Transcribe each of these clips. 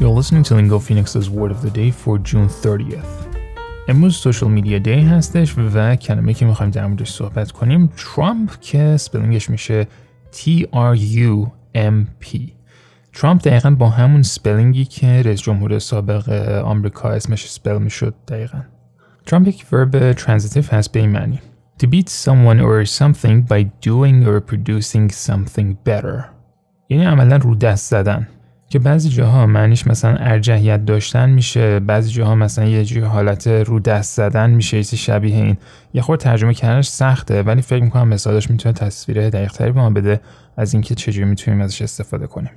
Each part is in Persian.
You're listening to Lingo Phoenix's Word of the Day for June 30th. امروز سوشال میدیا دی هستش و کلمه که میخوایم در موردش صحبت کنیم ترامپ که سپلینگش میشه T-R-U-M-P ترامپ دقیقا با همون سپلینگی که رئیس جمهور سابق آمریکا اسمش سپل میشد دقیقا ترامپ یک ورب ترانزیتیو هست به این معنی To beat someone or something by doing or producing something better یعنی عملا رو دست زدن که بعضی جاها معنیش مثلا ارجحیت داشتن میشه بعضی جاها مثلا یه جوری حالت رو دست زدن میشه یه شبیه این. یه خورده ترجمه کردنش سخته ولی فکر می‌کنم مثالش می‌تونه تصویر دقیقتری به ما بده از اینکه چجوری می‌تونیم ازش استفاده کنیم.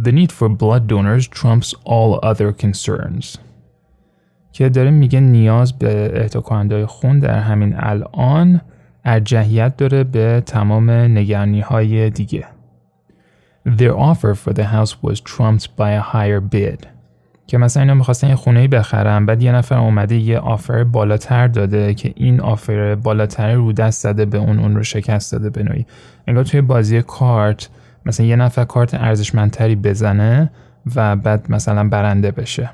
The need for blood donors trumps all other concerns. که داره میگه نیاز به اهدا خون در همین الان ارجحیت داره به تمام نگرانی های دیگه. Their offer for the house was trumped by a higher bid. که مثلا اینا می‌خواستن یه خونه بخرن بعد یه نفر اومده یه آفر بالاتر داده که این آفر بالاتر رو دست زده به اون اون رو شکست داده به نوعی. انگار توی بازی کارت مثلا یه نفر کارت ارزشمندتری بزنه و بعد مثلا برنده بشه.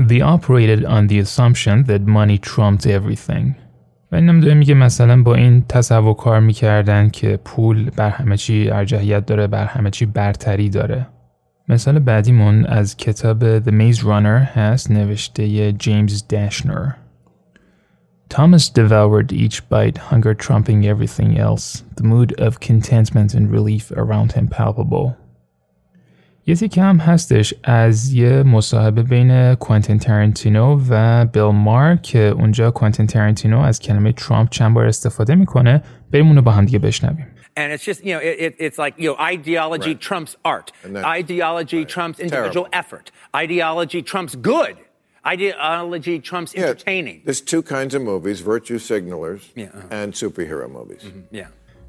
They operated on the assumption that money trumped everything. و اینم داره میگه مثلا با این تصور کار می‌کردن که پول بر همه چی ارجحیت داره بر همه چی برتری داره مثال بعدیمون از کتاب The Maze Runner هست نوشته جیمز داشنر Thomas devoured each bite, hunger trumping everything else, the mood of contentment and relief around him palpable. یه تیکه هم هستش از یه مصاحبه بین کوانتین ترنتینو و بیل مار که اونجا کوانتین ترنتینو از کلمه ترامپ چند بار استفاده می‌کنه بریم اونو با هم دیگه بشنویم And it's just, you know, it, it's like, you know, ideology right. trumps art. Ideology right. trumps individual Terrible. effort. Ideology trumps good. Ideology trumps yeah, entertaining. There's two kinds of movies virtue signalers yeah, uh-huh. and superhero movies. Mm-hmm. Yeah.